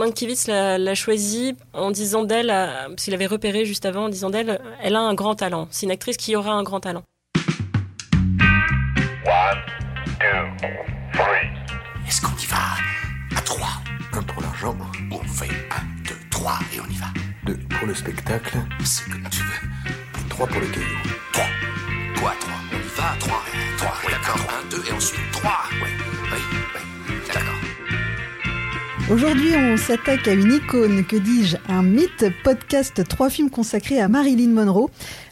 Mankiewicz l'a choisi en disant d'elle, parce qu'il avait repéré juste avant, en disant d'elle, elle a un grand talent. C'est une actrice qui aura un grand talent. Est-ce qu'on y va? À trois Un pour l'argent. On fait un, deux, trois et on y va. Deux pour le spectacle. C'est comme tu veux. Trois pour les cailloux. Trois. Quoi, trois On y va, trois. Trois. Oui, d'accord. Un, deux et ensuite trois. Aujourd'hui, on s'attaque à une icône, que dis-je, un mythe, podcast, trois films consacrés à Marilyn Monroe.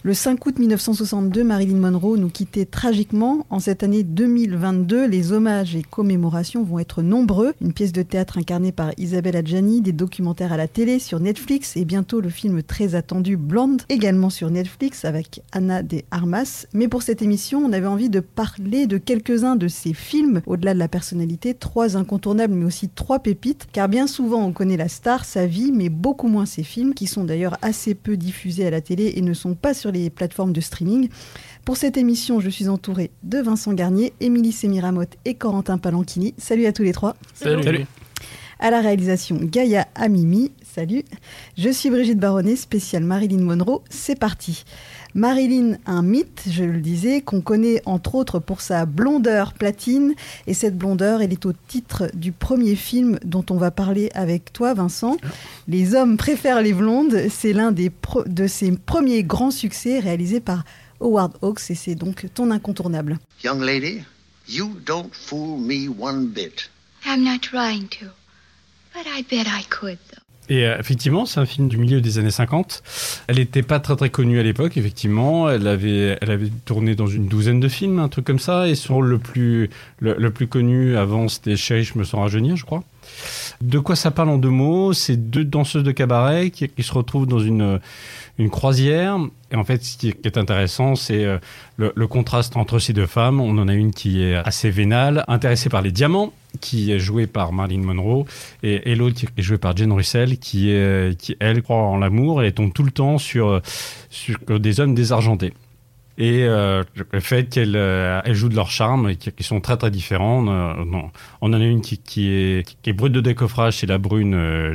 Le 5 août 1962, Marilyn Monroe nous quittait tragiquement. En cette année 2022, les hommages et commémorations vont être nombreux. Une pièce de théâtre incarnée par Isabelle Adjani, des documentaires à la télé sur Netflix et bientôt le film très attendu Blonde, également sur Netflix avec Anna de Armas. Mais pour cette émission, on avait envie de parler de quelques-uns de ces films, au-delà de la personnalité, trois incontournables mais aussi trois pépites, car bien souvent on connaît la star, sa vie, mais beaucoup moins ses films, qui sont d'ailleurs assez peu diffusés à la télé et ne sont pas sur les plateformes de streaming. Pour cette émission, je suis entourée de Vincent Garnier, Émilie Semiramotte et Corentin Palanchini. Salut à tous les trois. Salut. À la réalisation, Gaïa Amimi. Salut. Je suis Brigitte Baronnet, spéciale Marilyn Monroe. C'est parti. Marilyn, un mythe, je le disais, qu'on connaît entre autres pour sa blondeur platine. Et cette blondeur, elle est au titre du premier film dont on va parler avec toi, Vincent. Les hommes préfèrent les blondes. C'est l'un des de ses premiers grands succès réalisés par Howard Hawks et c'est donc ton incontournable. Young lady, you don't fool me one bit. I'm not trying to, but I bet I could though. Et euh, effectivement, c'est un film du milieu des années 50. Elle n'était pas très très connue à l'époque, effectivement. Elle avait, elle avait tourné dans une douzaine de films, un truc comme ça. Et son le plus, le, plus connu avant, c'était Chérie, je me sens rajeunir, je crois. De quoi ça parle en deux mots? C'est deux danseuses de cabaret qui, se retrouvent dans une, une croisière. Et en fait, ce qui est intéressant, c'est euh, le, le, contraste entre ces deux femmes. On en a une qui est assez vénale, intéressée par les diamants, qui est jouée par Marilyn Monroe, et, et l'autre qui est jouée par Jane Russell, qui, est, qui elle croit en l'amour et tombe tout le temps sur, sur des hommes désargentés et euh, le fait qu'elles euh, jouent de leur charme et qui, sont très très différents. On, on en a une qui, est, qui brute de décoffrage, c'est la brune euh,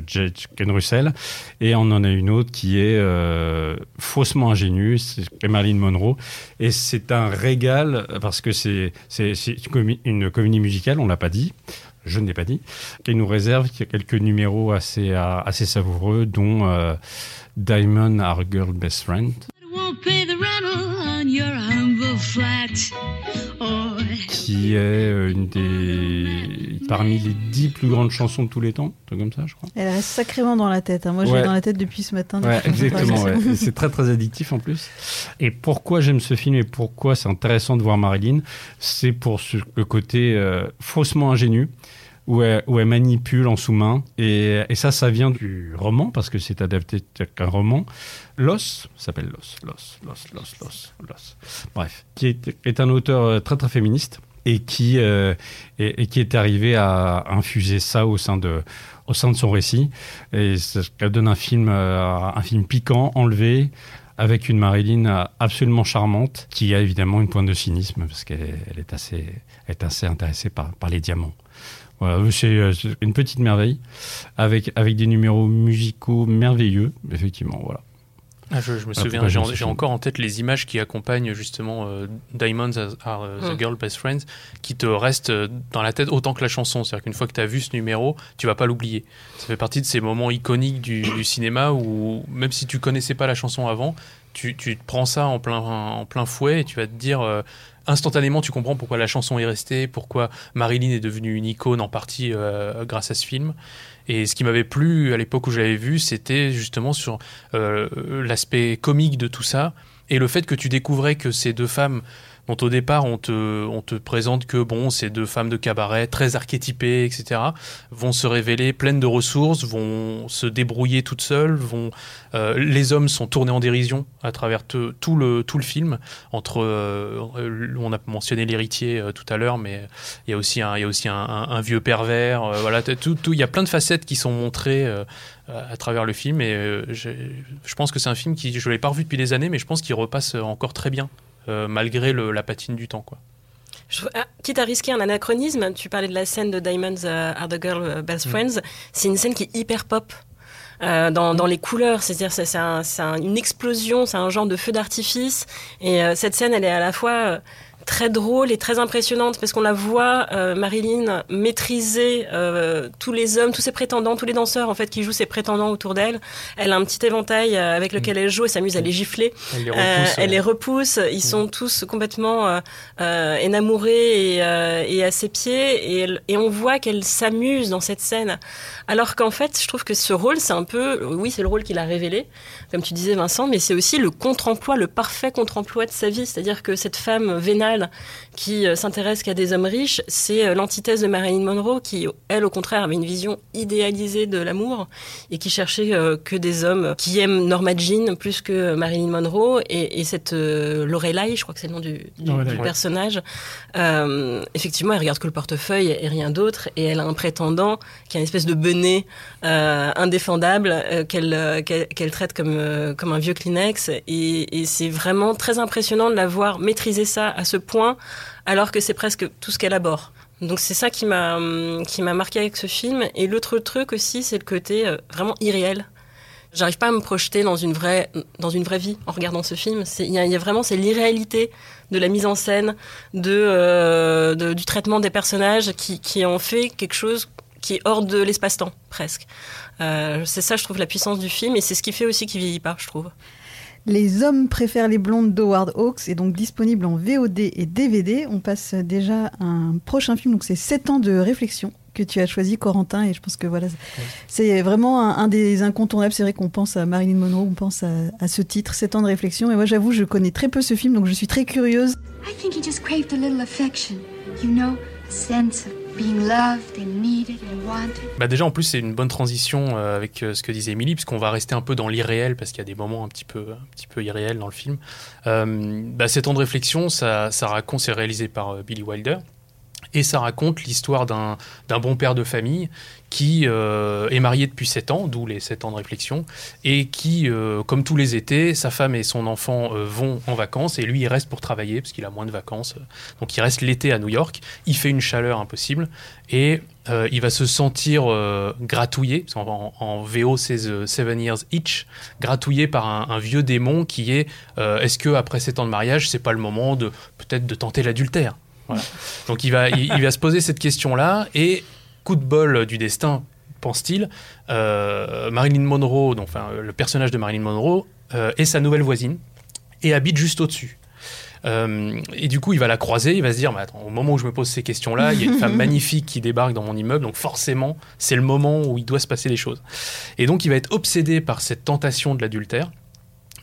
Ken Russell, et on en a une autre qui est euh, faussement ingénue, c'est Marilyn Monroe. Et c'est un régal parce que c'est une comédie musicale, on l'a pas dit je ne l'ai pas dit, qui nous réserve quelques numéros assez, assez savoureux, dont euh, Diamond, Our Girl Best Friend. Qui est euh, une des. parmi les dix plus grandes chansons de tous les temps, comme ça, je crois. Elle reste sacrément dans la tête. Hein. Moi, je l'ai dans la tête depuis ce matin. Ouais, exactement, c'est très très addictif en plus. Et pourquoi j'aime ce film et pourquoi c'est intéressant de voir Marilyn, c'est pour ce, le côté euh, faussement ingénu où elle, où elle, manipule en sous-main. Et, et, ça, ça vient du roman, parce que c'est adapté d'un roman. Los, s'appelle Los, Los, Los, Los, Los, Los. Bref, qui est, est un auteur euh, très très féministe et qui, euh, et, et, qui est arrivé à infuser ça au sein de, au sein de son récit. Et ça donne un film, euh, un film piquant, enlevé, avec une Marilyn absolument charmante, qui a évidemment une pointe de cynisme, parce qu'elle est, elle est, assez, est assez intéressée par, par les diamants. Voilà, c'est une petite merveille, avec, avec des numéros musicaux merveilleux, effectivement, voilà. Ah, je, je, me souviens, j'ai encore en tête les images qui accompagnent justement euh, Diamonds Are uh, the mm. Girl Best Friends, qui te restent euh, dans la tête autant que la chanson. C'est-à-dire qu'une fois que tu as vu ce numéro, tu vas pas l'oublier. Ça fait partie de ces moments iconiques du, du, cinéma où, même si tu connaissais pas la chanson avant, tu, tu prends ça en plein, en plein fouet et tu vas te dire. Euh, instantanément, tu comprends pourquoi la chanson est restée, pourquoi Marilyn est devenue une icône en partie euh, grâce à ce film. Et ce qui m'avait plu à l'époque où je l'avais vu, c'était justement sur euh, l'aspect comique de tout ça et le fait que tu découvrais que ces deux femmes dont au départ on te, présente que bon, ces deux femmes de cabaret très archétypées, etc., vont se révéler pleines de ressources, vont se débrouiller toutes seules, vont, euh, les hommes sont tournés en dérision à travers tout le, film. Entre, euh, on a mentionné l'héritier euh, tout à l'heure, mais il y a aussi un, vieux pervers. voilà, il y a plein de facettes qui sont montrées à travers le film et je, pense que c'est un film qui je l'ai pas revu depuis des années mais je pense qu'il repasse encore très bien malgré le, la patine du temps. Quoi. ah, quitte à risquer un anachronisme, tu parlais de la scène de Diamonds Are the Girl Best mm. Friends, c'est une scène qui est hyper pop. dans, dans, les couleurs, c'est-à-dire c'est un, une explosion, c'est un genre de feu d'artifice. Et cette scène, elle est à la fois très drôle et très impressionnante parce qu'on la voit euh, Marilyn maîtriser euh, tous les hommes, tous ses prétendants, tous les danseurs en fait qui jouent ses prétendants autour d'elle. Elle a un petit éventail euh, avec lequel elle joue et s'amuse à les gifler. Elle les repousse. elle les repousse. Ils sont tous complètement énamourés et, et, à ses pieds et, et on voit qu'elle s'amuse dans cette scène. Alors qu'en fait, je trouve que ce rôle, c'est un peu, oui, c'est le rôle qu'il a révélé, comme tu disais Vincent, mais c'est aussi le contre-emploi, le parfait contre-emploi de sa vie. C'est-à-dire que cette femme vénale mentale qui euh, s'intéresse qu'à des hommes riches, c'est euh, l'antithèse de Marilyn Monroe qui, elle, au contraire, avait une vision idéalisée de l'amour et qui cherchait euh, que des hommes qui aiment Norma Jean plus que Marilyn Monroe. Et, cette Lorelai, je crois que c'est le nom du, personnage, effectivement, elle regarde que le portefeuille et rien d'autre, et elle a un prétendant qui a une espèce de benet indéfendable qu'elle qu'elle traite comme, comme un vieux Kleenex. Et, et c'est vraiment très impressionnant de la voir maîtriser ça à ce point alors que c'est presque tout ce qu'elle aborde. Donc c'est ça qui m'a qui m'a marqué avec ce film. Et l'autre truc aussi, c'est le côté euh, vraiment irréel. J'arrive pas à me projeter dans une vraie dans une vraie vie en regardant ce film. Il y, a vraiment c'est l'irréalité de la mise en scène, euh, de, du traitement des personnages qui, qui en fait quelque chose qui est hors de l'espace-temps presque. Euh, c'est ça, je trouve, la puissance du film et c'est ce qui fait aussi qu'il vieillit pas, je trouve. Les hommes préfèrent les blondes d'Howard Hawks est donc disponible en VOD et DVD. On passe déjà à un prochain film, donc c'est 7 ans de réflexion que tu as choisi, Corentin, et je pense que voilà, c'est vraiment un, des incontournables. C'est vrai qu'on pense à Marilyn Monroe, on pense à, ce titre, 7 ans de réflexion. Et moi, j'avoue, je connais très peu ce film, donc je suis très curieuse. I think he just craved a little affection, you know, sense bah déjà en plus c'est une bonne transition euh, avec euh, ce que disait Emily puisqu'on va rester un peu dans l'irréel parce qu'il y a des moments un petit peu un petit peu irréels dans le film. Euh, bah, ces temps de réflexion ça, ça raconte c'est réalisé par Billy Wilder et ça raconte l'histoire d'un bon père de famille qui euh, est marié depuis 7 ans, d'où les 7 ans de réflexion, et qui, euh, comme tous les étés, sa femme et son enfant euh, vont en vacances, et lui, il reste pour travailler, parce qu'il a moins de vacances. Donc il reste l'été à New York, il fait une chaleur impossible, et il va se sentir gratouillé, en, VO c'est Seven Years Each, gratouillé par un, vieux démon qui est, est-ce que après 7 ans de mariage, c'est pas le moment de peut-être de tenter l'adultère? Donc il va, il, va se poser cette question-là et coup de bol du destin, pense-t-il, euh, Marilyn Monroe, donc enfin, le personnage de Marilyn Monroe, euh, est sa nouvelle voisine et habite juste au-dessus. Euh, et du coup, il va la croiser, il va se dire, attends, au moment où je me pose ces questions-là, il y a une femme magnifique qui débarque dans mon immeuble, donc forcément, c'est le moment où il doit se passer les choses. Et donc, il va être obsédé par cette tentation de l'adultère.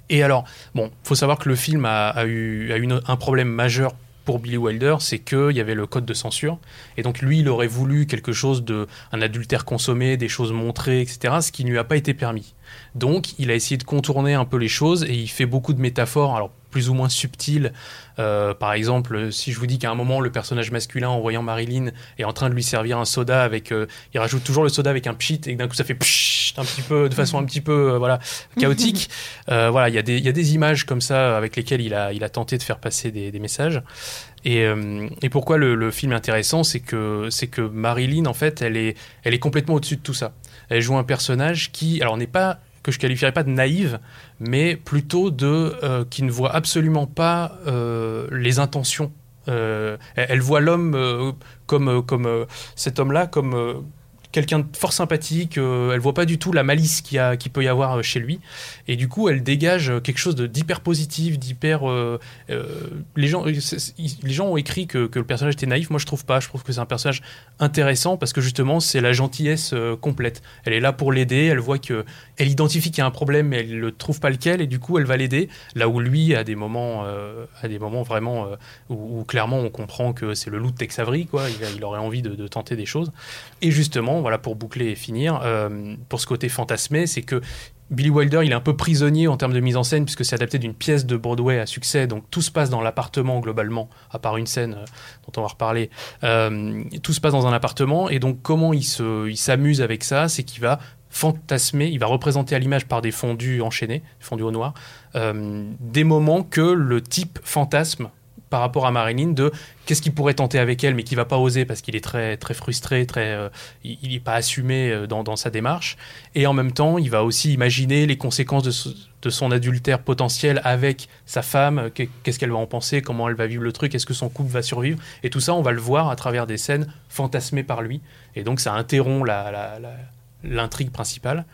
Et alors, bon, faut savoir que le film a, eu, a eu un problème majeur pour Billy Wilder, c'est qu'il y avait le code de censure. Et donc lui, il aurait voulu quelque chose de un adultère consommé, des choses montrées, etc., ce qui ne lui a pas été permis. Donc il a essayé de contourner un peu les choses et il fait beaucoup de métaphores. Alors plus ou moins subtil. Euh, par exemple, si je vous dis qu'à un moment, le personnage masculin, en voyant Marilyn, est en train de lui servir un soda avec. Euh, il rajoute toujours le soda avec un pchit et d'un coup, ça fait pchit un petit peu, de façon un petit peu euh, voilà, chaotique. voilà, il y, a des, y a des images comme ça avec lesquelles il a, il a tenté de faire passer des, messages. Et, et, pourquoi le, le, film est intéressant, c'est que, c'est que Marilyn, en fait, elle est, elle est complètement au-dessus de tout ça. Elle joue un personnage qui, alors, n'est pas que je qualifierais pas de naïve, mais plutôt de euh, qui ne voit absolument pas euh, les intentions. Euh, elle, voit l'homme comme, comme cet homme-là comme quelqu'un de fort sympathique, elle voit pas du tout la malice qu'il qui peut y avoir chez lui, et du coup elle dégage quelque chose d'hyper positif, d'hyper... les, gens, les gens ont écrit que, le personnage était naïf, moi je trouve pas, je trouve que c'est un personnage intéressant parce que justement c'est la gentillesse complète. Elle est là pour l'aider, elle voit que elle identifie qu'il y a un problème mais elle ne trouve pas lequel, et du coup elle va l'aider, là où lui a des moments, à des moments vraiment où, clairement on comprend que c'est le loup de Tex Avery, quoi, il, aurait envie de, tenter des choses. Et justement, voilà, pour boucler et finir, euh, pour ce côté fantasmé, c'est que Billy Wilder, il est un peu prisonnier en termes de mise en scène, puisque c'est adapté d'une pièce de Broadway à succès, donc tout se passe dans l'appartement globalement, à part une scène euh, dont on va reparler. Euh, tout se passe dans un appartement, et donc comment il s'amuse avec ça, c'est qu'il va fantasmer, il va représenter à l'image par des fondus enchaînés, fondus au noir, des moments que le type fantasme par rapport à Marilyn de qu'est-ce qu'il pourrait tenter avec elle mais qui va pas oser parce qu'il est très très frustré, très euh, il n'est pas assumé euh, dans, sa démarche. Et en même temps il va aussi imaginer les conséquences de, son adultère potentiel avec sa femme, qu'est-ce qu'elle va en penser, comment elle va vivre le truc, est-ce que son couple va survivre. Et tout ça on va le voir à travers des scènes fantasmées par lui. Et donc ça interrompt l'intrigue la, principale.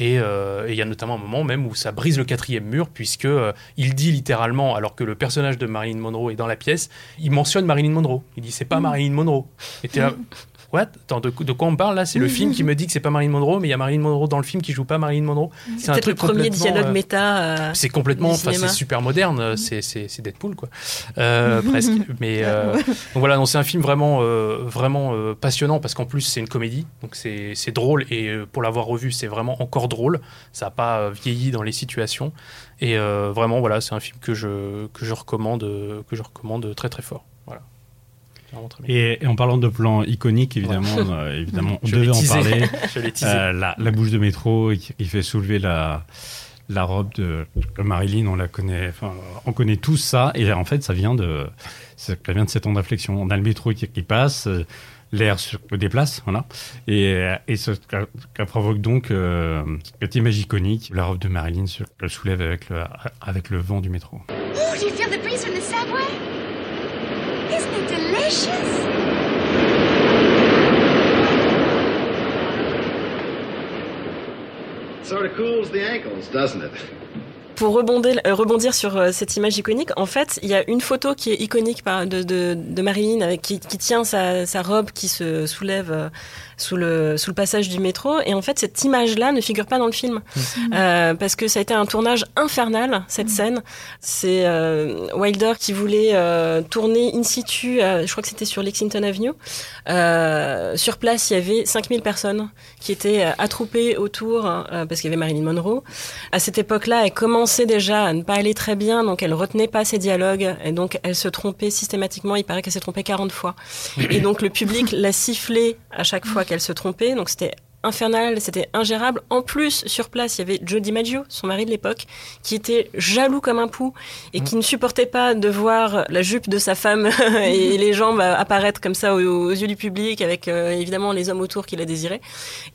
Euh, et il y a notamment un moment même où ça brise le quatrième mur, puisque euh, il dit littéralement, alors que le personnage de Marilyn Monroe est dans la pièce, il mentionne Marilyn Monroe. Il dit c'est pas mmh. Marilyn Monroe. Et là, What Attends, de, quoi on parle là? C'est le film qui me dit que c'est pas Marilyn Monroe, mais il y a Marilyn Monroe dans le film qui joue pas Marilyn Monroe. C'est un truc le premier dialogue euh, méta. Euh, c'est complètement, c'est super moderne. C'est Deadpool quoi, euh, presque. Mais donc voilà, c'est un film vraiment, vraiment passionnant parce qu'en plus c'est une comédie, donc c'est drôle et pour l'avoir revu, c'est vraiment encore drôle. Ça n'a pas vieilli dans les situations et vraiment voilà, c'est un film que je que je recommande, que je recommande très très fort. Et, en parlant de plans iconiques, évidemment, euh, évidemment on devait en parler. euh, la, la, bouche de métro qui, fait soulever la, la robe de, Marilyn, on la connaît, enfin, on connaît tous ça. Et en fait, ça vient de, ça vient de cette onde d'inflexion. On a le métro qui, passe, euh, l'air se déplace, voilà. Et, et ce qui provoque donc euh, cette image iconique, la robe de Marilyn se soulève avec le, avec le vent du métro. Oh, do you feel the breeze from the subway? Isn't it delicious? Sort of cools the ankles, doesn't it? pour rebondir, euh, rebondir sur euh, cette image iconique, en fait, il y a une photo qui est iconique de, de, de Marilyn avec, qui, qui tient sa, sa, robe qui se soulève euh, sous le, sous le passage du métro. Et en fait, cette image-là ne figure pas dans le film. Mmh. Euh, parce que ça a été un tournage infernal, cette mmh. scène. C'est euh, Wilder qui voulait euh, tourner in situ, je crois que c'était sur Lexington Avenue. sur place, il y avait 5000 personnes qui étaient attroupées autour, parce qu'il y avait Marilyn Monroe. À cette époque-là, elle commençait déjà à ne pas aller très bien, donc elle retenait pas ses dialogues. Et donc, elle se trompait systématiquement. Il paraît qu'elle s'est trompée 40 fois. Et donc, le public l'a sifflé à chaque fois qu'elle se trompait. Donc c'était infernal, c'était ingérable. En plus, sur place, il y avait Joe DiMaggio, son mari de l'époque, qui était jaloux comme un pou et qui ne supportait pas de voir la jupe de sa femme et les jambes apparaître comme ça aux, yeux du public, avec euh, évidemment les hommes autour qui la désiraient.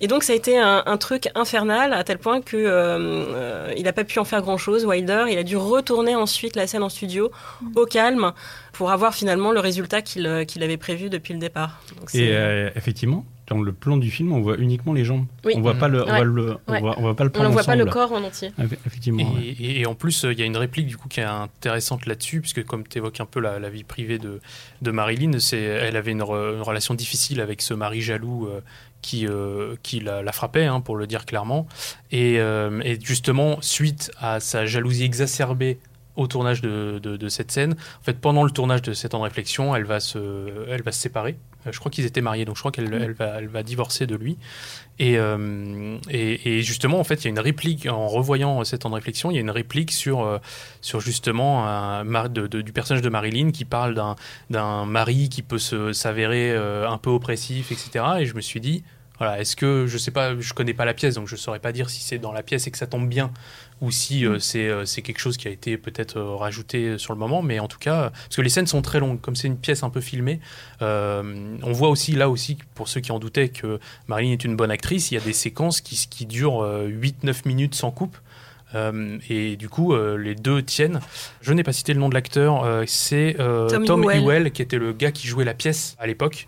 Et donc, ça a été un, truc infernal à tel point que euh, il n'a pas pu en faire grand-chose, Wilder. Il a dû retourner ensuite la scène en studio au calme pour avoir finalement le résultat qu'il euh, avait prévu depuis le départ. et effectivement, dans le plan du film, on voit uniquement les jambes. On voit pas le, on, voit le on, voit, pas le plan On ne voit pas le corps en entier. Effectivement. Et, en plus, il y a une réplique du coup qui est intéressante là-dessus, puisque comme tu évoques un peu la, vie privée de, de Marilyn, c'est, elle avait une, relation difficile avec ce mari jaloux. Euh, qui, euh, qui la, frappait, hein, pour le dire clairement. Et, euh, et, justement, suite à sa jalousie exacerbée au tournage de, de, cette scène. En fait, pendant le tournage de cette de réflexion, elle va se, elle va se séparer. Euh, je crois qu'ils étaient mariés, donc je crois qu'elle elle va, elle va divorcer de lui. Et, euh, et, et, justement, en fait, il y a une réplique, en revoyant cette temps de réflexion, il y a une réplique sur, euh, sur justement un, de, du personnage de Marilyn qui parle d'un mari qui peut s'avérer un peu oppressif, etc. Et je me suis dit, voilà, est-ce que je sais pas, je connais pas la pièce, donc je saurais pas dire si c'est dans la pièce et que ça tombe bien ou si euh, mm. euh, c'est quelque chose qui a été peut-être euh, rajouté sur le moment, mais en tout cas, parce que les scènes sont très longues, comme c'est une pièce un peu filmée, on voit aussi là aussi, pour ceux qui en doutaient que Marilyn est une bonne actrice, il y a des séquences qui, qui durent 8-9 minutes sans coupe. et du coup, les deux tiennent. Je n'ai pas cité le nom de l'acteur, c'est Tom, Tom Ewell, qui était le gars qui jouait la pièce à l'époque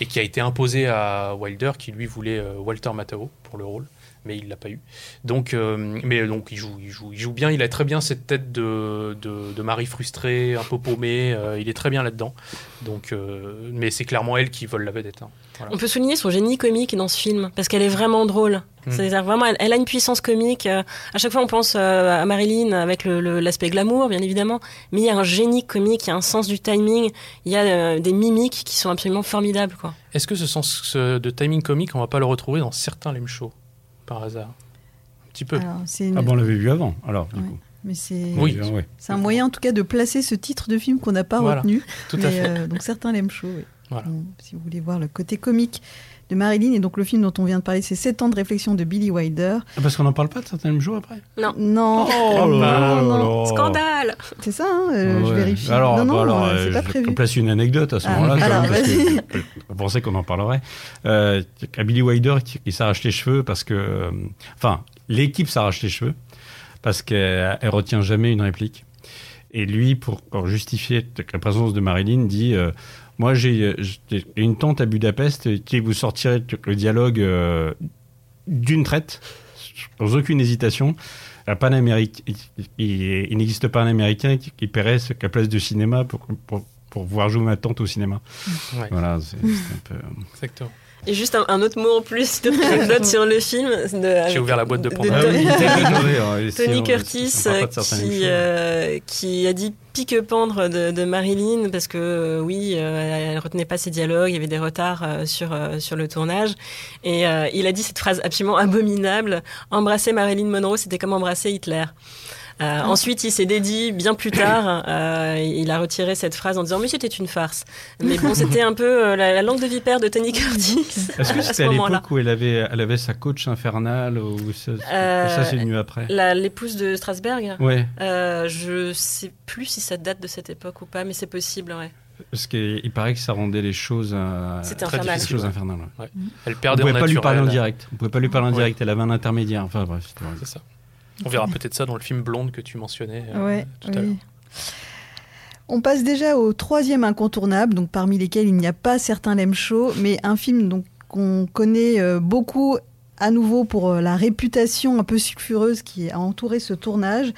et qui a été imposé à Wilder, qui lui voulait Walter Matthau pour le rôle mais il l'a pas eu. Donc, euh, mais donc il joue, il joue, il joue bien. Il a très bien cette tête de, de, mari frustré, un peu paumé. Euh, il est très bien là-dedans. Donc, euh, mais c'est clairement elle qui vole la vedette. Hein. On peut souligner son génie comique dans ce film parce qu'elle est vraiment drôle. Hmm. C'est-à-dire vraiment, elle, a une puissance comique. à chaque fois, on pense à Marilyn avec l'aspect glamour, bien évidemment, mais il y a un génie comique, il y a un sens du timing, il y a des mimiques qui sont absolument formidables, quoi. Est-ce que ce sens de timing comique, on va pas le retrouver dans certains Lem Show par hasard Un petit peu. Ah bon, on l'avait vu avant, alors, du coup. Mais c'est oui. c'est un moyen en tout cas de placer ce titre de film qu'on n'a pas retenu. Tout à fait. Euh, donc certains l'aiment chaud. Voilà. Bon, si vous voulez voir le côté comique de Marilyn. Et donc le film dont on vient de parler, c'est 7 ans de réflexion de Billy Wilder. Ah, Parce qu'on n'en parle pas de certains jours après Non. Non, Oh non, là non. là. Scandale c'est ça, hein, euh, je vérifie. Alors, non, non, bah alors, euh, euh, c'est pas je prévu. te place une anecdote à ce Ah, moment-là. Je pensais qu'on en parlerait. Euh, à Billy Wilder qui, qui s'arrache les cheveux parce que. euh, Enfin, l'équipe s'arrache les cheveux parce qu'elle elle retient jamais une réplique. Et lui, pour, pour justifier la présence de Marilyn, dit euh, Moi, j'ai j'ai une tante à Budapest qui vous sortirait le dialogue euh, d'une traite, sans aucune hésitation. Panamérique, il, il n'existe pas un Américain qui, qui paierait ce- la place de cinéma pour, pour, pour voir jouer ma tante au cinéma. Ouais, Voilà, c'est un peu. exactement. Et juste un, un autre mot en plus, sur le film. J'ai ouvert la boîte de Pandore. Ah Tony- oui, Curtis euh, euh, qui a dit pique-pendre de, de Marilyn parce que euh, oui, euh, elle retenait pas ses dialogues, il y avait des retards euh, sur, euh, sur le tournage. Et il a dit cette phrase absolument abominable embrasser Marilyn Monroe, c'était comme embrasser Hitler. Euh, Ensuite, il s'est dédié bien plus tard. euh, il a retiré cette phrase en disant mais c'était une farce. Mais bon, c'était un peu euh, la, la langue de vipère de Tony Curtis. Est-ce que à c'était à l'époque où elle avait, elle avait sa coach infernale ou ça, Euh, ça c'est venu après La- L'épouse de Strasberg? Ouais, Euh, je sais plus si ça date de cette époque ou pas, mais c'est possible, ouais. parce qu'il il paraît que ça rendait les choses, euh, C'était très infernal. difficiles, choses infernales. ouais. Elle On perdait pouvait en pas lui parler en direct. On pouvait pas lui parler en Ouais. direct. Elle avait un intermédiaire. Enfin bref. C'est ça. On verra peut-être ça dans le film Blonde que tu mentionnais euh, Ouais, tout à l'heure. On passe déjà au troisième incontournable, donc parmi lesquels il n'y a pas certains l'aiment chaud, mais un film donc qu'on connaît euh, beaucoup à nouveau pour euh, la réputation un peu sulfureuse qui a entouré ce tournage.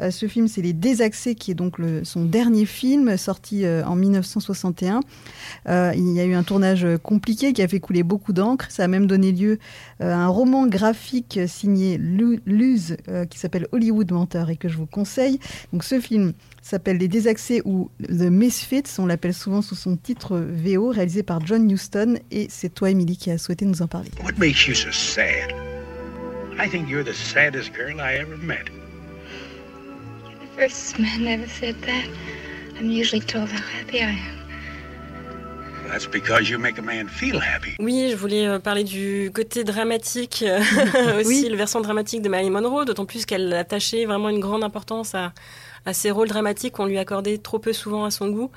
Euh, ce film, c'est Les Désaxés, qui est donc son dernier film, sorti euh, en 1961. Euh, il y a eu un tournage compliqué qui a fait couler beaucoup d'encre. Ça a même donné lieu à un roman graphique signé Lu- Luz, qui s'appelle Hollywood Menteur et que je vous conseille. Donc ce film s'appelle Les Désaxés ou The Misfits, on l'appelle souvent sous son titre VO, réalisé par John Huston. Et c'est toi, Émilie, qui a souhaité nous en parler. I think you're the saddest girl I ever met. The first man never said that. I'm usually told how happy I am. That's because you make a man feel happy. Oui, je voulais euh, parler du côté dramatique, euh, aussi Oui. le versant dramatique de Marilyn Monroe, d'autant plus qu'elle attachait vraiment une grande importance à, à ces rôles dramatiques qu'on lui accordait trop peu souvent à son goût.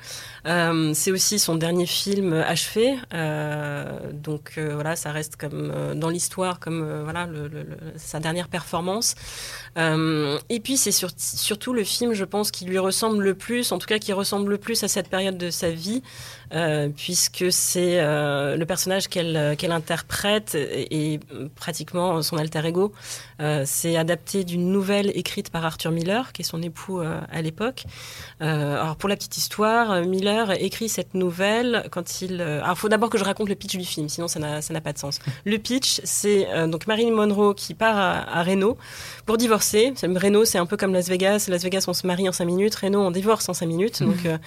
Euh, c'est aussi son dernier film achevé, euh, donc euh, voilà, ça reste comme euh, dans l'histoire comme voilà sa dernière performance. Euh, et puis c'est sur- surtout le film, je pense, qui lui ressemble le plus, en tout cas qui ressemble le plus à cette période de sa vie, euh, puisque c'est euh, le personnage qu'elle qu'elle interprète et, pratiquement son alter ego. C'est adapté d'une nouvelle écrite par Arthur Miller, qui est son époux à l'époque. Alors pour la petite histoire, Miller écrit cette nouvelle quand il. alors faut d'abord que je raconte le pitch du film, sinon ça n'a pas de sens. Le pitch, c'est donc Marilyn Monroe qui part à, à Reno pour divorcer. C'est- Reno, c'est un peu comme Las Vegas. Las Vegas, on se marie en cinq minutes. Reno, on divorce en cinq minutes. Donc euh,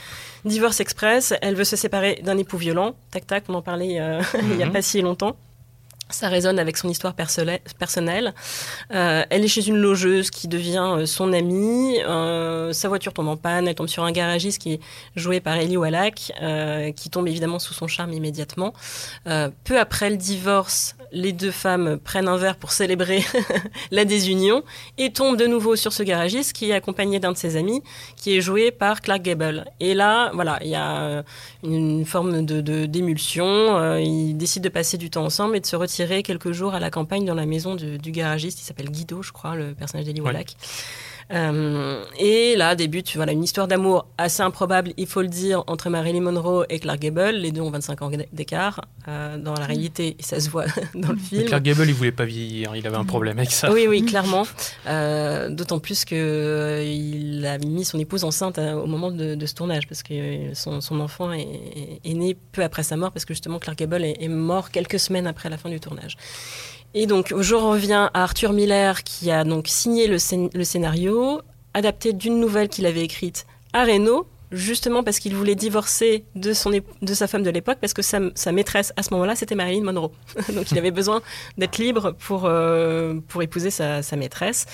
divorce express. Elle veut se séparer d'un époux violent. Tac tac, on en parlait euh, il y a pas si longtemps. Ça résonne avec son histoire personnelle-. Euh, elle est chez une logeuse qui devient euh, son amie. Euh, sa voiture tombe en panne. Elle tombe sur un garagiste qui est joué par Eli Wallach, qui tombe évidemment sous son charme immédiatement. Peu après le divorce, les deux femmes prennent un verre pour célébrer la désunion et tombent de nouveau sur ce garagiste qui est accompagné d'un de ses amis, qui est joué par Clark Gable. Et là, voilà, il y a une forme de d'émulsion. Ils décident de passer du temps ensemble et de se retirer quelques jours à la campagne dans la maison du, du garagiste. Il s'appelle Guido, je crois, le personnage d'Eli Ouais. Euh, et là débute voilà, une histoire d'amour assez improbable, il faut le dire, entre Marilyn Monroe et Clark Gable. Les deux ont 25 ans d'écart euh, dans la réalité, et ça se voit dans le Mais film. Clark Gable, il voulait pas vieillir, il avait un problème avec ça. Oui, oui, clairement. Euh, D'autant plus que il a mis son épouse enceinte euh, au moment de, de ce tournage, parce que son, son enfant est, est né peu après sa mort, parce que justement Clark Gable est, est mort quelques semaines après la fin du tournage. Et donc, je reviens à Arthur Miller, qui a donc signé le, scén- le scénario, adapté d'une nouvelle qu'il avait écrite à Reno, justement parce qu'il voulait divorcer de, son de sa femme de l'époque, parce que sa, sa, maîtresse à ce moment-là, c'était Marilyn Monroe. donc il avait besoin d'être libre pour, euh, pour épouser sa, sa, maîtresse.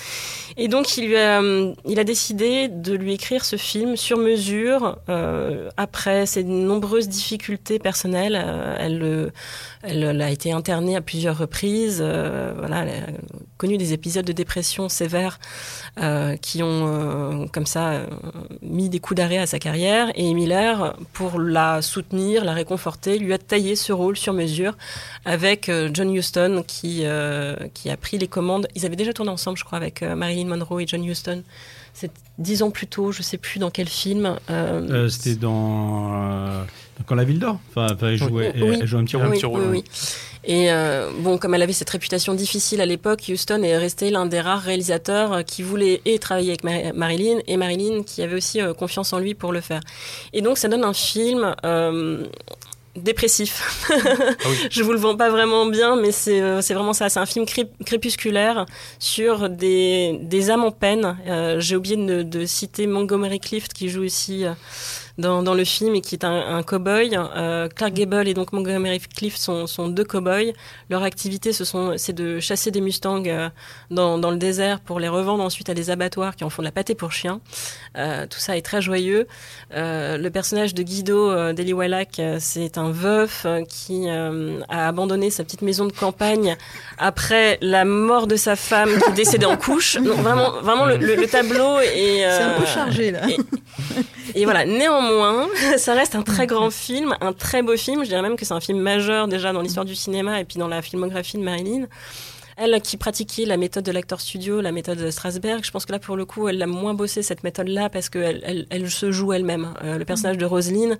Et donc il, lui a, il a décidé de lui écrire ce film sur mesure, euh, après ses nombreuses difficultés personnelles. Euh, elle, elle, a été internée à plusieurs reprises, euh, voilà, elle a connu des épisodes de dépression sévères euh, qui ont, comme ça, mis des coups d'arrêt à sa carrière et Miller, pour la soutenir, la réconforter, lui a taillé ce rôle sur mesure avec euh, John Huston qui, euh, qui a pris les commandes. Ils avaient déjà tourné ensemble, je crois, avec euh, Marilyn Monroe et John Huston. C'est dix ans plus tôt, je ne sais plus dans quel film. C'était dans, Quand la ville dort. Enfin, elle, jouait, oui. elle, jouait un petit rôle. Oui, oui, oui. Et euh, bon, comme elle avait cette réputation difficile à l'époque, Houston est resté l'un des rares réalisateurs euh, qui voulait et travailler avec Marilyn et Marilyn qui avait aussi euh, confiance en lui pour le faire. Et donc ça donne un film euh, dépressif. Ah oui. je vous le vends pas vraiment bien, mais c'est euh, vraiment ça. C'est un film crépusculaire sur des, des âmes en peine. Euh, J'ai oublié de, de, citer Montgomery Clift qui joue aussi dans, dans, le film et qui est un, un cow-boy. Euh, Clark Gable et donc Montgomery Clift sont, sont deux cow-boys. Leur activité, ce sont, c'est de chasser des mustangs euh, dans, dans, le désert pour les revendre ensuite à des abattoirs qui en font de la pâtée pour chiens. Euh, tout ça est très joyeux. Euh, le personnage de Guido euh, Deli Wallach, euh, c'est un veuf qui a abandonné sa petite maison de campagne après la mort de sa femme qui est décédée en couche. Donc vraiment, vraiment le, le, le tableau est. c'est un peu chargé là. Et, et voilà. Néanmoins, ça reste un très grand film, un très beau film. Je dirais même que c'est un film majeur déjà dans l'histoire du cinéma et puis dans la filmographie de Marilyn. Elle qui pratiquait la méthode de l'acteur studio, la méthode de Strasberg, je pense que là pour le coup, elle l'a moins bossé cette méthode-là parce qu'elle elle, elle, se joue elle-même. Euh, le personnage de Roselyne,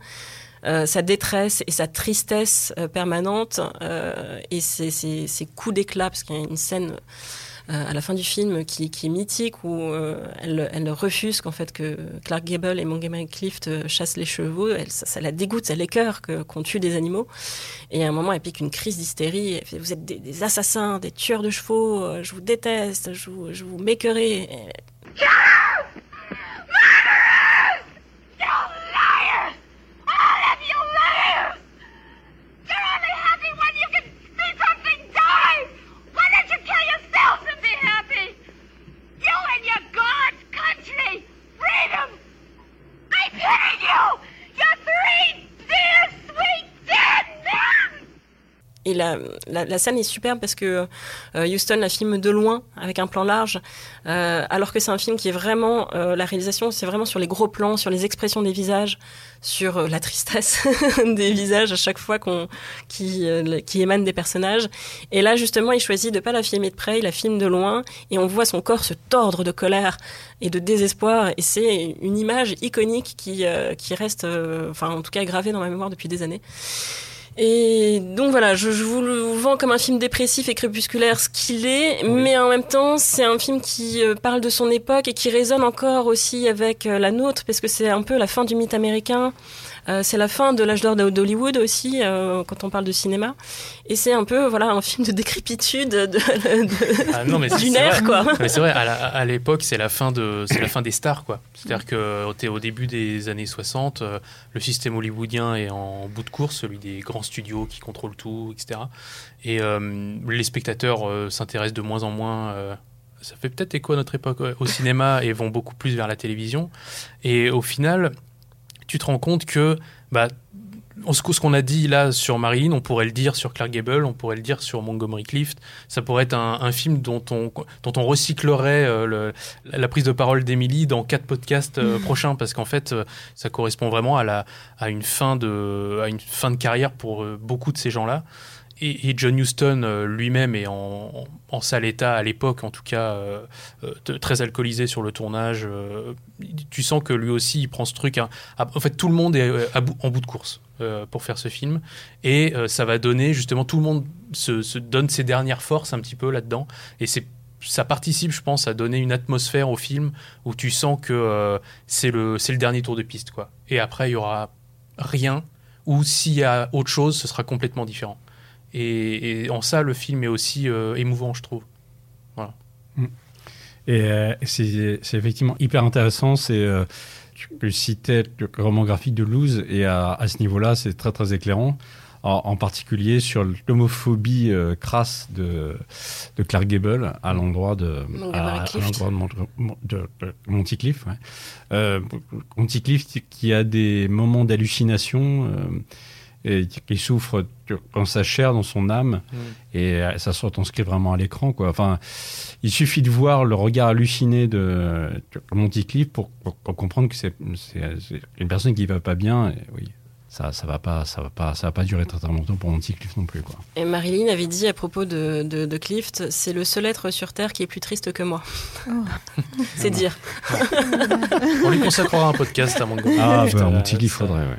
euh, sa détresse et sa tristesse euh, permanente euh, et ses, ses, ses coups d'éclat, parce qu'il y a une scène à la fin du film qui, qui est mythique où euh, elle, elle, refuse qu'en fait que Clark Gable et Montgomery Clift euh, chassent les chevaux. Elle, ça, ça, la dégoûte, ça l'écœure qu'on tue des animaux. Et à un moment, elle pique une crise d'hystérie. Vous êtes des, des, assassins, des tueurs de chevaux. Euh, je vous déteste. Je vous, je vous m'écœurerai. Et la, la, la, scène est superbe parce que euh, Houston la filme de loin avec un plan large, euh, alors que c'est un film qui est vraiment euh, la réalisation, c'est vraiment sur les gros plans, sur les expressions des visages, sur la tristesse des visages à chaque fois qu'on qui qui émane des personnages. Et là justement, il choisit de pas la filmer de près, il la filme de loin et on voit son corps se tordre de colère et de désespoir. Et c'est une image iconique qui qui reste, enfin en tout cas gravée dans ma mémoire depuis des années. Et donc voilà, je, je, vous le vends comme un film dépressif et crépusculaire, ce qu'il est, oui. mais en même temps, c'est un film qui euh, parle de son époque et qui résonne encore aussi avec euh, la nôtre, parce que c'est un peu la fin du mythe américain. Euh, c'est la fin de l'âge d'or d'Hollywood aussi, euh, quand on parle de cinéma. Et c'est un peu voilà, un film de décrépitude de, de, ah non, mais d'une ère. Quoi. Mais c'est vrai, à l'époque, c'est la, fin de, la fin des stars. quoi. C'est-à-dire qu'au au début des années 60, euh, le système hollywoodien est en bout de course, celui des grands studios qui contrôlent tout, etc. Et euh, les spectateurs s'intéressent de moins en moins ça fait peut-être écho à notre époque au cinéma et vont beaucoup plus vers la télévision. Et au final, tu te rends compte que bah, ce qu'on a dit là sur Marilyn, on pourrait le dire sur Clark Gable, on pourrait le dire sur Montgomery Clift. Ça pourrait être un, un film dont on, dont on recyclerait euh, le, la prise de parole d'Emily dans quatre podcasts euh, prochains, parce qu'en fait, euh, ça correspond vraiment à, la, à, une fin de, à une fin de carrière pour beaucoup de ces gens-là. Et, et, John Huston lui-même est en, en, en, sale état à l'époque, en tout cas euh, très alcoolisé sur le tournage. Euh, tu sens que lui aussi il prend ce truc. À, à, en fait, tout le monde est à bout, en bout de course euh, pour faire ce film, et euh, ça va donner justement tout le monde se, donne ses dernières forces un petit peu là-dedans, et c'est ça participe, je pense, à donner une atmosphère au film où tu sens que euh, c'est le, le dernier tour de piste. Quoi. Et après, il y aura rien, ou s'il y a autre chose, ce sera complètement différent. Et, en ça, le film est aussi émouvant, je trouve. Voilà. Et euh, c'est effectivement hyper intéressant. C'est euh, que citait le roman graphique de Luz, et à, à ce niveau-là, c'est très très éclairant en, particulier sur l'homophobie euh, crasse de, de Clark Gable à l'endroit de, à, de, Monticliffe. Ouais. Euh, Monticliffe qui a des moments d'hallucination euh, et qui souffre dans sa chair, dans son âme, mm. et ça se retranscrit vraiment à l'écran. Quoi. Enfin, il suffit de voir le regard halluciné de, Monticliffe pour, pour, comprendre que c'est une personne qui ne va pas bien. Et, oui, ça, ça va pas, ça va pas, ça va pas durer très, très longtemps pour mon petit Clift non plus, quoi. Et Marilyn avait dit à propos de, de, Clift, c'est le seul être sur Terre qui est plus triste que moi. Oh. c'est dire. On lui consacrera un podcast à mon Ah, bah, mon petit Clift faudrait, ouais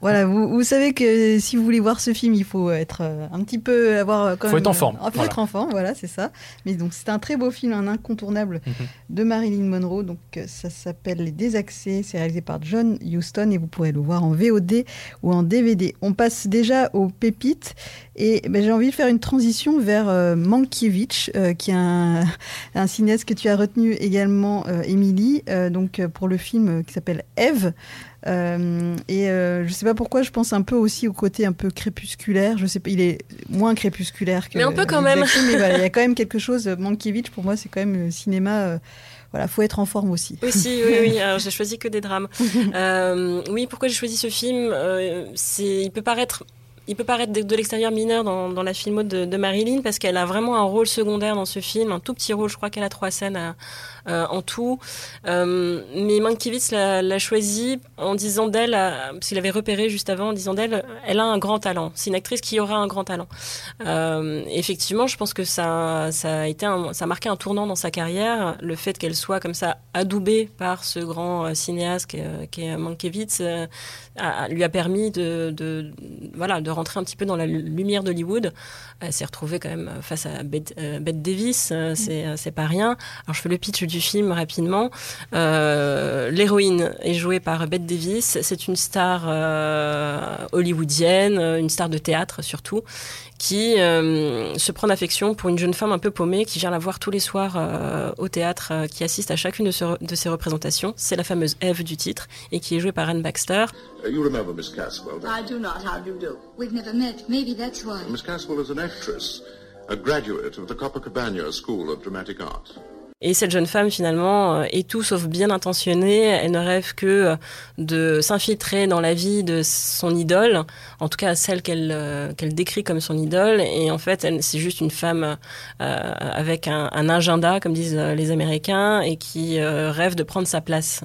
voilà, vous, vous, savez que si vous voulez voir ce film, il faut être euh, un petit peu avoir euh, quand faut être en forme. Il faut être en forme, voilà, c'est ça. Mais donc c'est un très beau film, un incontournable mhm. de Marilyn Monroe. Donc euh, ça s'appelle Les Désaxés. C'est réalisé par John Huston et vous pourrez le voir en VOD ou en DVD. On passe déjà aux pépites et ben, j'ai envie de faire une transition vers Mankiewicz, qui est un, un, cinéaste que tu as retenu également, Émilie, donc pour le film qui s'appelle Eve. Euh, et euh, je sais pas pourquoi, je pense un peu aussi au côté un peu crépusculaire. Je sais pas, il est moins crépusculaire que. Mais un peu quand même. mais voilà, il y a quand même quelque chose. Mankiewicz, pour moi, c'est quand même le cinéma. Euh, voilà, faut être en forme aussi. Aussi, oui, oui. Alors, j'ai choisi que des drames. oui, pourquoi j'ai choisi ce film C'est, il peut paraître il peut paraître de, l'extérieur mineur dans, la filmo de, Marilyn parce qu'elle a vraiment un rôle secondaire dans ce film, un tout petit rôle. Je crois qu'elle a trois scènes à, euh, en tout. Euh, mais Mankiewicz l'a choisi en disant d'elle, euh, parce qu'il avait repéré juste avant, en disant d'elle, elle a un grand talent. C'est une actrice qui aura un grand talent. effectivement, je pense que ça, a été, ça a marqué un tournant dans sa carrière, le fait qu'elle soit comme ça adoubée par ce grand cinéaste qui est, Mankiewicz, lui a permis de, voilà, de rentrer un petit peu dans la lumière d'Hollywood. Elle s'est retrouvée quand même face à Bette, Davis, c'est pas rien. Alors je fais le pitch du film rapidement. Euh, l'héroïne est jouée par Bette Davis. C'est une star euh, hollywoodienne, une star de théâtre surtout, qui euh, se prend d'affection pour une jeune femme un peu paumée qui vient la voir tous les soirs au théâtre, qui assiste à chacune de, de ses représentations. C'est la fameuse Eve du titre et qui est jouée par Anne Baxter. Uh, you remember Miss Caswell? I do not. How do you do? We've never met. Maybe that's why. Miss Caswell is an actress, a graduate of the Copacabana School of Dramatic Art. Et cette jeune femme, finalement, euh, est tout sauf bien intentionnée. Elle ne rêve que euh, de s'infiltrer dans la vie de son idole, en tout cas celle qu'elle euh, décrit comme son idole. Et en fait, c'est juste une femme avec un, un, agenda, comme disent les Américains, et qui rêve de prendre sa place.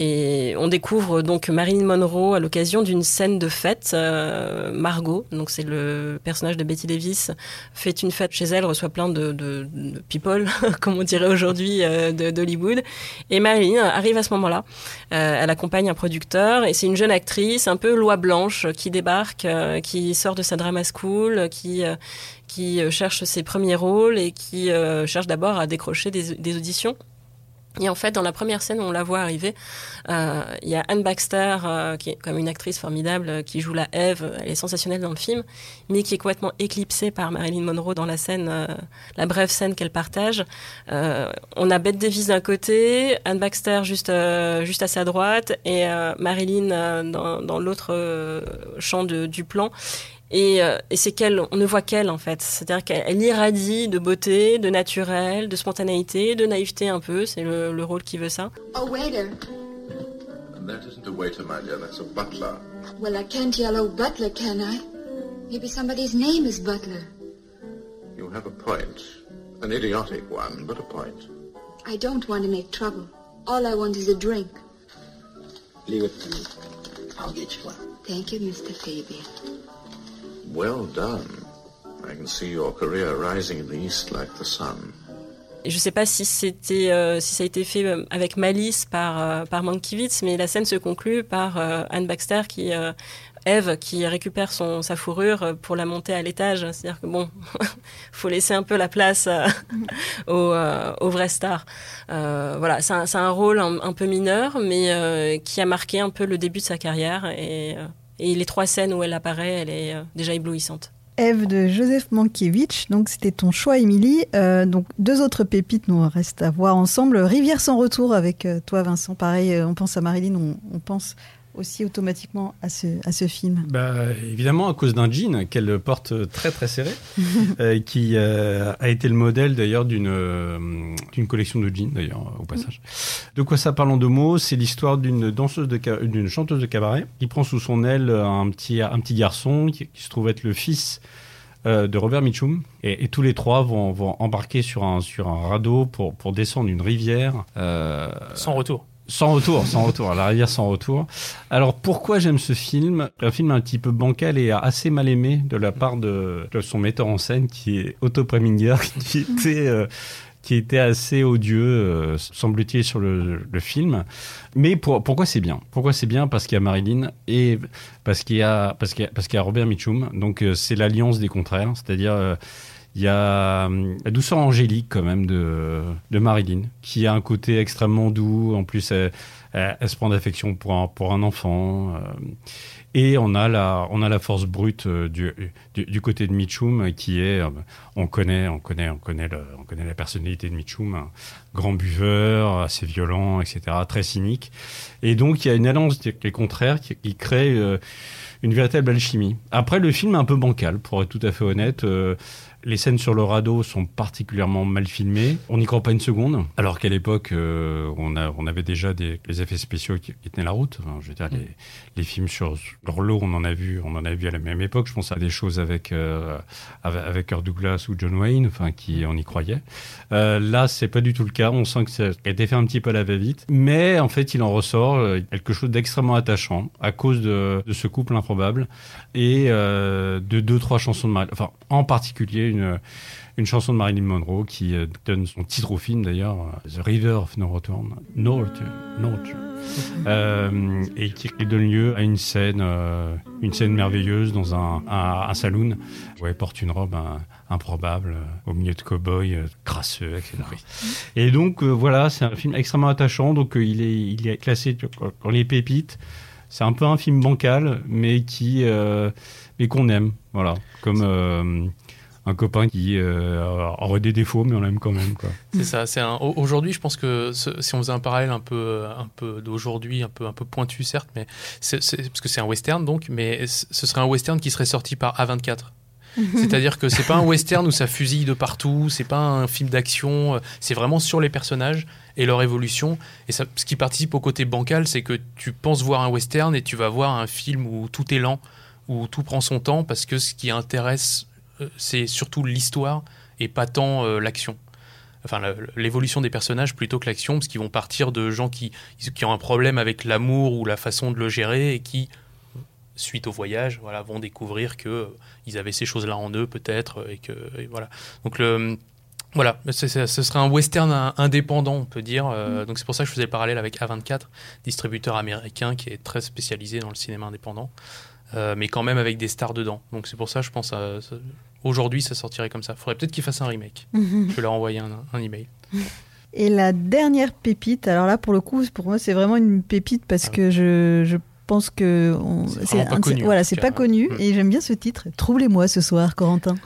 Et on découvre donc Marilyn Monroe à l'occasion d'une scène de fête. Euh, Margot, donc c'est le personnage de Betty Davis, fait une fête chez elle, reçoit plein de, de, de people, comme on dirait aujourd'hui, euh, d'Hollywood. Et Marilyn arrive à ce moment-là. Euh, elle accompagne un producteur et c'est une jeune actrice, un peu loi blanche, qui débarque, euh, qui sort de sa drama school, qui qui cherche ses premiers rôles et qui cherche d'abord à décrocher des, des auditions. Et en fait, dans la première scène où on la voit arriver, euh, il y a Anne Baxter, euh, qui est comme une actrice formidable, euh, qui joue la Eve. Elle est sensationnelle dans le film, mais qui est complètement éclipsée par Marilyn Monroe dans la scène, la brève scène qu'elle partage. on a Bette Davis d'un côté, Anne Baxter juste juste à sa droite, et Marilyn dans, l'autre champ de, du plan. Et, euh, et c'est qu'elle, on ne voit qu'elle en fait. C'est-à-dire qu'elle irradie de beauté, de naturel, de spontanéité, de naïveté un peu. C'est le, le rôle qui veut ça. A waiter. That isn't a waiter, my dear. That's a butler. Well, I can't yell, oh butler, can I? Maybe somebody's name is Butler. You have a point. An idiotic one, but a point. I don't want to make trouble. All I want is a drink. Leave it to me. I'll get you one. Thank you, Mr. Fabian. Well done. I can see your career rising in the east like the sun. Et je sais pas si euh, si ça a été fait euh, avec malice par euh, par Mankiewicz, mais la scène se conclut par euh, Anne Baxter qui Eve qui récupère son sa fourrure pour la monter à l'étage. C'est-à-dire que bon, faut laisser un peu la place aux, aux vraies stars. voilà, c'est un, un, rôle un, un, peu mineur, mais qui a marqué un peu le début de sa carrière et et les trois scènes où elle apparaît, elle est euh, déjà éblouissante. Eve de Joseph Mankiewicz. Donc c'était ton choix, Émilie. Euh, donc deux autres pépites nous restent à voir ensemble. Rivière sans retour avec euh, toi, Vincent. Pareil, on pense à Marilyn, on pense aussi automatiquement à ce, à ce film bah, Évidemment, à cause d'un jean qu'elle porte très très serré, euh, qui euh, a été le modèle d'ailleurs d'une euh, d'une collection de jeans, d'ailleurs, au passage. De quoi ça parle en deux mots? C'est l'histoire d'une danseuse, d'une chanteuse de cabaret qui prend sous son aile un petit, un petit garçon qui, se trouve être le fils de Robert Mitchum. Et, tous les trois vont, vont, embarquer sur un, sur un radeau pour, pour descendre une rivière. Sans retour. Sans retour, sans retour, la rivière sans retour. Alors pourquoi j'aime ce film? Un film un petit peu bancal et assez mal aimé de la part de, son metteur en scène qui est Otto Preminger, qui était euh, qui était assez odieux, euh, semble-t-il, sur le, film. Mais pourquoi c'est bien? Pourquoi c'est bien? Parce qu'il y a Marilyn et parce qu'il y a parce qu'il parce qu'il y a Robert Mitchum. Donc euh, c'est l'alliance des contraires, c'est-à-dire il y a euh, la douceur angélique quand même de, de Marilyn, qui a un côté extrêmement doux. En plus, elle, se prend d'affection pour un, pour un enfant. Euh. et on a la, on a la force brute euh, du, du, côté de Mitchum, qui est, on connaît, on connaît, on connaît, on connaît la personnalité de Mitchum, grand buveur, assez violent, etc., très cynique. Et donc il y a une alliance des contraires qui crée une véritable alchimie. Après, le film est un peu bancal, pour être tout à fait honnête. Les scènes sur le radeau sont particulièrement mal filmées. On n'y croit pas une seconde. Alors qu'à l'époque, euh, on, a, on avait déjà des effets spéciaux qui, tenaient la route. je veux dire, les, les, films sur l'eau, on en a vu, on en a vu à la même époque. Je pense à des choses avec euh, avec Kirk Douglas ou John Wayne, enfin, qui on y croyait. Euh, là, c'est pas du tout le cas. On sent que ça a été fait un petit peu à la va-vite, mais en fait, il en ressort euh, quelque chose d'extrêmement attachant à cause de, de, ce couple improbable et de deux trois chansons de Marilyn. Enfin, en particulier une, une chanson de Marilyn Monroe qui euh, donne son titre au film d'ailleurs, euh, The River of No Return, No Return, No Return. Euh, et qui donne lieu à une scène, une scène merveilleuse dans un, un, saloon où elle porte une robe improbable au milieu de cow-boys crasseux, etc. Et donc voilà, c'est un film extrêmement attachant. Donc il est, il est classé dans les pépites. C'est un peu un film bancal, mais qui, mais qu'on aime. Voilà, comme un copain qui euh, aurait des défauts, mais on l'aime quand même. C'est ça. C'est aujourd'hui, je pense que si on faisait un parallèle un peu, un peu d'aujourd'hui, un peu, un peu pointu certes, mais c'est, parce que c'est un western donc, mais ce serait un western qui serait sorti par A24. C'est-à-dire que c'est pas un western où ça fusille de partout, c'est pas un film d'action, euh, c'est vraiment sur les personnages et leur évolution. Et ça, ce qui participe au côté bancal, c'est que tu penses voir un western et tu vas voir un film où tout est lent, où tout prend son temps, parce que ce qui intéresse euh, c'est surtout l'histoire et pas tant euh, l'action enfin l'évolution des personnages plutôt que l'action, parce qu'ils vont partir de gens qui, qui ont un problème avec l'amour ou la façon de le gérer et qui, suite au voyage, voilà, vont découvrir que euh, ils avaient ces choses-là en eux peut-être et que voilà. Donc le voilà, ce serait un western indépendant, on peut dire. Mm. Donc c'est pour ça que je faisais le parallèle avec A24, distributeur américain qui est très spécialisé dans le cinéma indépendant. Euh, mais quand même avec des stars dedans. Donc c'est pour ça, je pense, à, aujourd'hui, ça sortirait comme ça. Il faudrait peut-être qu'ils fassent un remake. je vais leur envoyer un, un email. Et la dernière pépite, alors là, pour le coup, pour moi, c'est vraiment une pépite parce ah que je, je pense que c'est pas connu. Voilà, c'est pas connu et j'aime bien ce titre. Troublez-moi ce soir, Corentin.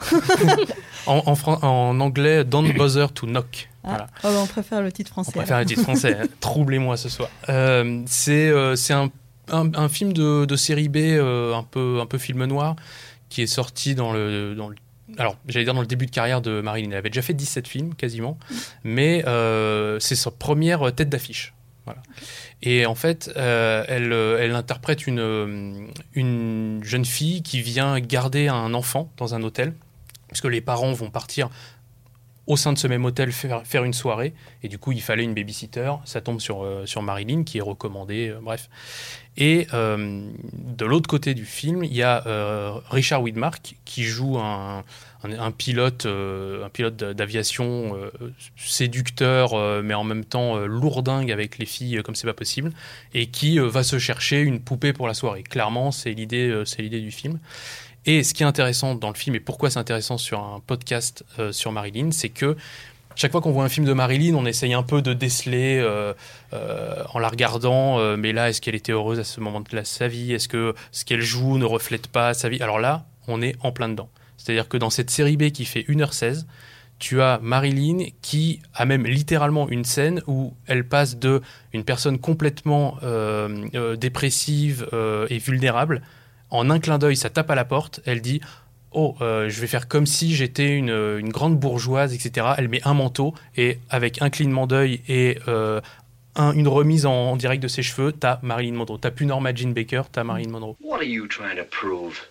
en, en, anglais, Don't bother to knock. Ah, oh, on préfère le titre français. On préfère le titre français. Troublez-moi ce soir. Euh, c'est euh, c'est un un, film de, série B euh, un, peu, un peu film noir qui est sorti dans le, dans alors, j'allais dire dans le début de carrière de Marilyn. Elle avait déjà fait 17 films quasiment, mais euh, c'est sa première tête d'affiche. Voilà. Et en fait, euh, elle, elle, interprète une, une jeune fille qui vient garder un enfant dans un hôtel, puisque les parents vont partir au sein de ce même hôtel faire, faire, une soirée. Et du coup, il fallait une babysitter. Ça tombe sur, euh, sur Marilyn, qui est recommandée, euh, bref. Et euh, de l'autre côté du film, il y a Richard Widmark, qui joue un, un, pilote, pilote d'aviation séducteur, mais en même temps lourdingue avec les filles comme c'est pas possible, et qui va se chercher une poupée pour la soirée. Clairement, c'est l'idée, c'est l'idée du film. Et ce qui est intéressant dans le film, et pourquoi c'est intéressant sur un podcast euh, sur Marilyn, c'est que chaque fois qu'on voit un film de Marilyn, on essaye un peu de déceler euh, euh, en la regardant, mais là, est-ce qu'elle était heureuse à ce moment de sa vie? Est-ce que ce qu'elle joue ne reflète pas sa vie? Alors là, on est en plein dedans. C'est-à-dire que dans cette série B qui fait 1h16, tu as Marilyn qui a même littéralement une scène où elle passe de une personne complètement dépressive et vulnérable. En un clin d'œil, ça tape à la porte. Elle dit Oh, je vais faire comme si j'étais une, grande bourgeoise, etc. Elle met un manteau et avec un clignement d'œil et une remise en, direct de ses cheveux, t'as Marilyn Monroe. T'as plus Norma Jean Baker, t'as Marilyn Monroe. What are you trying to prove?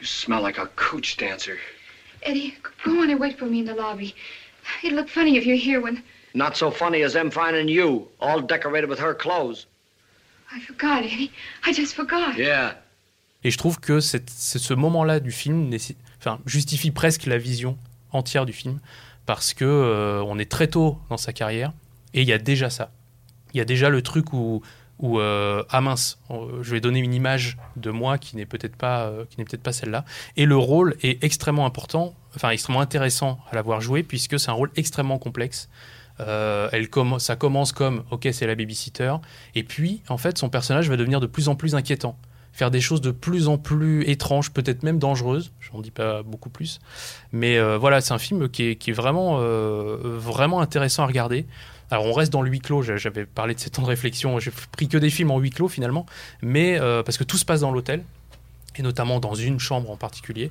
You smell like a cooch dancer. Eddie, go on and wait for me in the lobby. It'll look funny if you're here when... Not so funny as them finding you, all decorated with her clothes. Et je trouve que c'est ce moment-là du film enfin, justifie presque la vision entière du film parce que euh, on est très tôt dans sa carrière et il y a déjà ça. Il y a déjà le truc où, où euh, ah mince, je vais donner une image de moi qui n'est peut-être pas, euh, qui n'est peut-être pas celle-là. Et le rôle est extrêmement important, enfin extrêmement intéressant à l'avoir joué puisque c'est un rôle extrêmement complexe. Euh, elle ça commence comme ok c'est la babysitter et puis en fait son personnage va devenir de plus en plus inquiétant faire des choses de plus en plus étranges, peut-être même dangereuses. J'en dis pas beaucoup plus. Mais voilà, c'est un film qui est, qui est vraiment, vraiment intéressant à regarder. Alors on reste dans le huis clos, j'avais parlé de ces temps de réflexion, j'ai pris que des films en huis clos finalement, mais euh, parce que tout se passe dans l'hôtel, et notamment dans une chambre en particulier,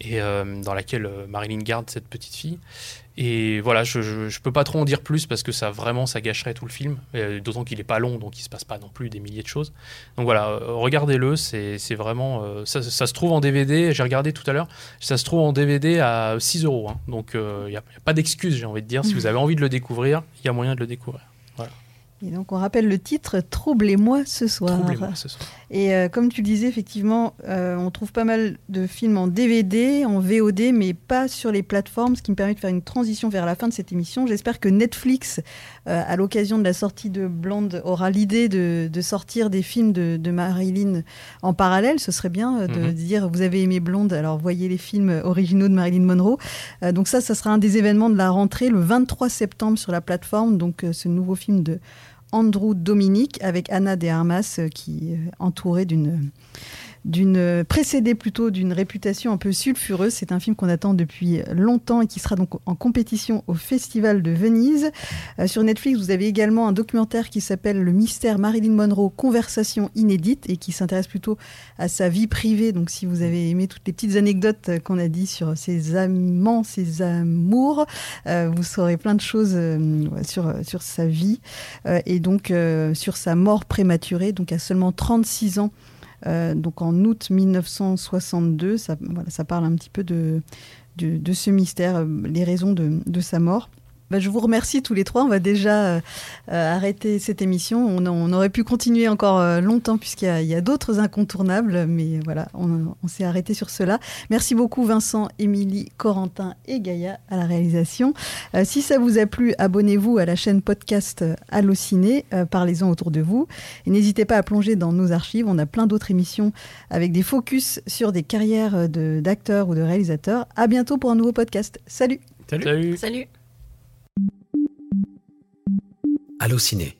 et euh, dans laquelle euh, Marilyn garde cette petite fille. Et voilà, je, ne peux pas trop en dire plus parce que ça vraiment ça gâcherait tout le film, d'autant qu'il est pas long, donc il se passe pas non plus des milliers de choses. Donc voilà, regardez-le, c'est vraiment ça, se trouve en DVD. J'ai regardé tout à l'heure, ça se trouve en DVD à 6 euros, hein. donc il n'y a, a, pas d'excuse, j'ai envie de dire. Si vous avez envie de le découvrir, il y a moyen de le découvrir. Et donc on rappelle le titre Troublez-moi ce soir. Troublez-moi ce soir. Et euh, comme tu le disais, effectivement, euh, on trouve pas mal de films en DVD, en VOD, mais pas sur les plateformes, ce qui me permet de faire une transition vers la fin de cette émission. J'espère que Netflix, euh, à l'occasion de la sortie de Blonde, aura l'idée de, sortir des films de, Marilyn en parallèle. Ce serait bien de mhm. dire, vous avez aimé Blonde, alors voyez les films originaux de Marilyn Monroe. donc ça, ça sera un des événements de la rentrée le 23 septembre sur la plateforme. Donc ce nouveau film de Andrew Dominique avec Anna de Armas euh, qui est entourée d'une d'une précédée plutôt d'une réputation un peu sulfureuse. C'est un film qu'on attend depuis longtemps et qui sera donc en compétition au Festival de Venise. Euh, sur Netflix, vous avez également un documentaire qui s'appelle Le mystère Marilyn Monroe, conversation inédite et qui s'intéresse plutôt à sa vie privée. Donc si vous avez aimé toutes les petites anecdotes qu'on a dit sur ses amants, ses amours, euh, vous saurez plein de choses euh, sur, sur sa vie et donc sur sa mort prématurée, donc à seulement 36 ans. Euh, donc en août 1962, ça, voilà, ça parle un petit peu de, ce mystère, euh, les raisons de sa mort. Bah, je vous remercie tous les trois. On va déjà euh, euh, arrêter cette émission. On, aurait pu continuer encore euh, longtemps puisqu'il y a, d'autres incontournables, mais voilà, on, s'est arrêté sur cela. Merci beaucoup Vincent, Émilie, Corentin et Gaïa à la réalisation. si ça vous a plu, abonnez-vous à la chaîne podcast Allociné. Parlez-en autour de vous. Et n'hésitez pas à plonger dans nos archives. On a plein d'autres émissions avec des focus sur des carrières d'acteurs ou de réalisateurs. À bientôt pour un nouveau podcast. Salut. Salut. Salut. Allociné.